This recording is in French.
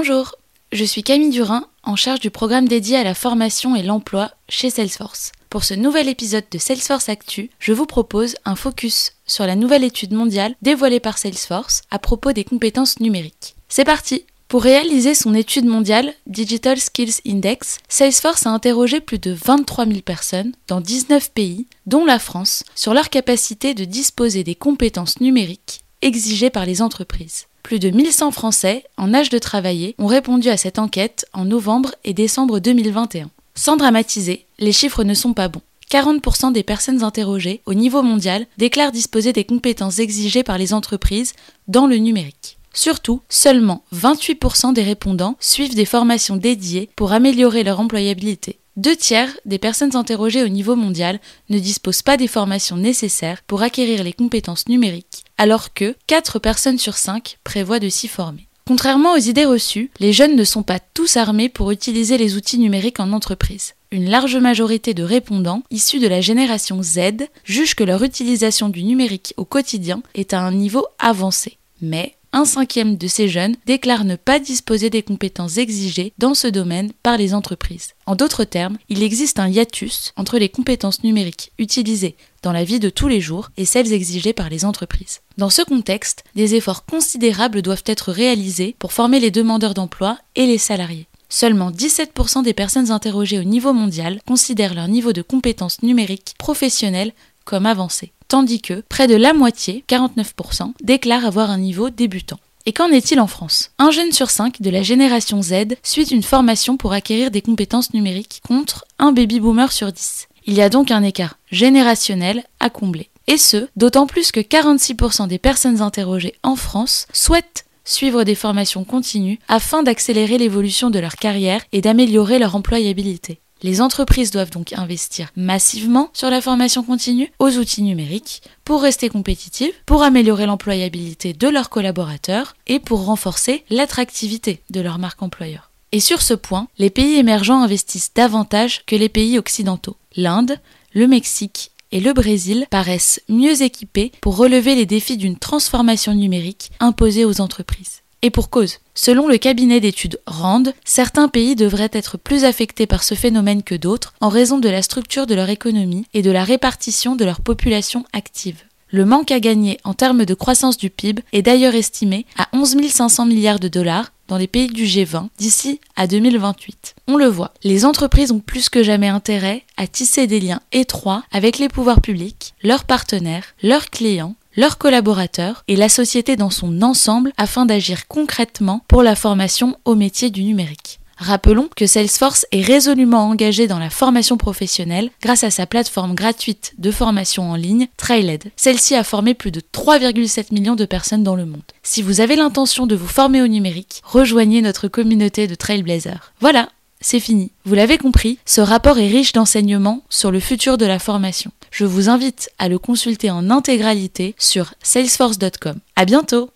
Bonjour, je suis Camille Durin, en charge du programme dédié à la formation et l'emploi chez Salesforce. Pour ce nouvel épisode de Salesforce Actu, je vous propose un focus sur la nouvelle étude mondiale dévoilée par Salesforce à propos des compétences numériques. C'est parti Pour réaliser son étude mondiale Digital Skills Index, Salesforce a interrogé plus de 23 000 personnes dans 19 pays, dont la France, sur leur capacité de disposer des compétences numériques exigées par les entreprises. Plus de 1100 Français en âge de travailler ont répondu à cette enquête en novembre et décembre 2021. Sans dramatiser, les chiffres ne sont pas bons. 40% des personnes interrogées au niveau mondial déclarent disposer des compétences exigées par les entreprises dans le numérique. Surtout, seulement 28% des répondants suivent des formations dédiées pour améliorer leur employabilité. Deux tiers des personnes interrogées au niveau mondial ne disposent pas des formations nécessaires pour acquérir les compétences numériques, alors que 4 personnes sur 5 prévoient de s'y former. Contrairement aux idées reçues, les jeunes ne sont pas tous armés pour utiliser les outils numériques en entreprise. Une large majorité de répondants, issus de la génération Z, jugent que leur utilisation du numérique au quotidien est à un niveau avancé. Mais un cinquième de ces jeunes déclarent ne pas disposer des compétences exigées dans ce domaine par les entreprises. En d'autres termes, il existe un hiatus entre les compétences numériques utilisées dans la vie de tous les jours et celles exigées par les entreprises. Dans ce contexte, des efforts considérables doivent être réalisés pour former les demandeurs d'emploi et les salariés. Seulement 17% des personnes interrogées au niveau mondial considèrent leur niveau de compétences numériques professionnelles comme avancé tandis que près de la moitié, 49%, déclarent avoir un niveau débutant. Et qu'en est-il en France? Un jeune sur cinq de la génération Z suit une formation pour acquérir des compétences numériques contre un baby boomer sur 10. Il y a donc un écart générationnel à combler. Et ce, d'autant plus que 46% des personnes interrogées en France souhaitent suivre des formations continues afin d'accélérer l'évolution de leur carrière et d'améliorer leur employabilité. Les entreprises doivent donc investir massivement sur la formation continue aux outils numériques pour rester compétitives, pour améliorer l'employabilité de leurs collaborateurs et pour renforcer l'attractivité de leur marque employeur. Et sur ce point, les pays émergents investissent davantage que les pays occidentaux. L'Inde, le Mexique et le Brésil paraissent mieux équipés pour relever les défis d'une transformation numérique imposée aux entreprises. Et pour cause. Selon le cabinet d'études RAND, certains pays devraient être plus affectés par ce phénomène que d'autres en raison de la structure de leur économie et de la répartition de leur population active. Le manque à gagner en termes de croissance du PIB est d'ailleurs estimé à 11 500 milliards de dollars dans les pays du G20 d'ici à 2028. On le voit, les entreprises ont plus que jamais intérêt à tisser des liens étroits avec les pouvoirs publics, leurs partenaires, leurs clients leurs collaborateurs et la société dans son ensemble afin d'agir concrètement pour la formation au métier du numérique. Rappelons que Salesforce est résolument engagé dans la formation professionnelle grâce à sa plateforme gratuite de formation en ligne Trailhead. Celle-ci a formé plus de 3,7 millions de personnes dans le monde. Si vous avez l'intention de vous former au numérique, rejoignez notre communauté de Trailblazer. Voilà, c'est fini. Vous l'avez compris, ce rapport est riche d'enseignements sur le futur de la formation. Je vous invite à le consulter en intégralité sur salesforce.com. À bientôt!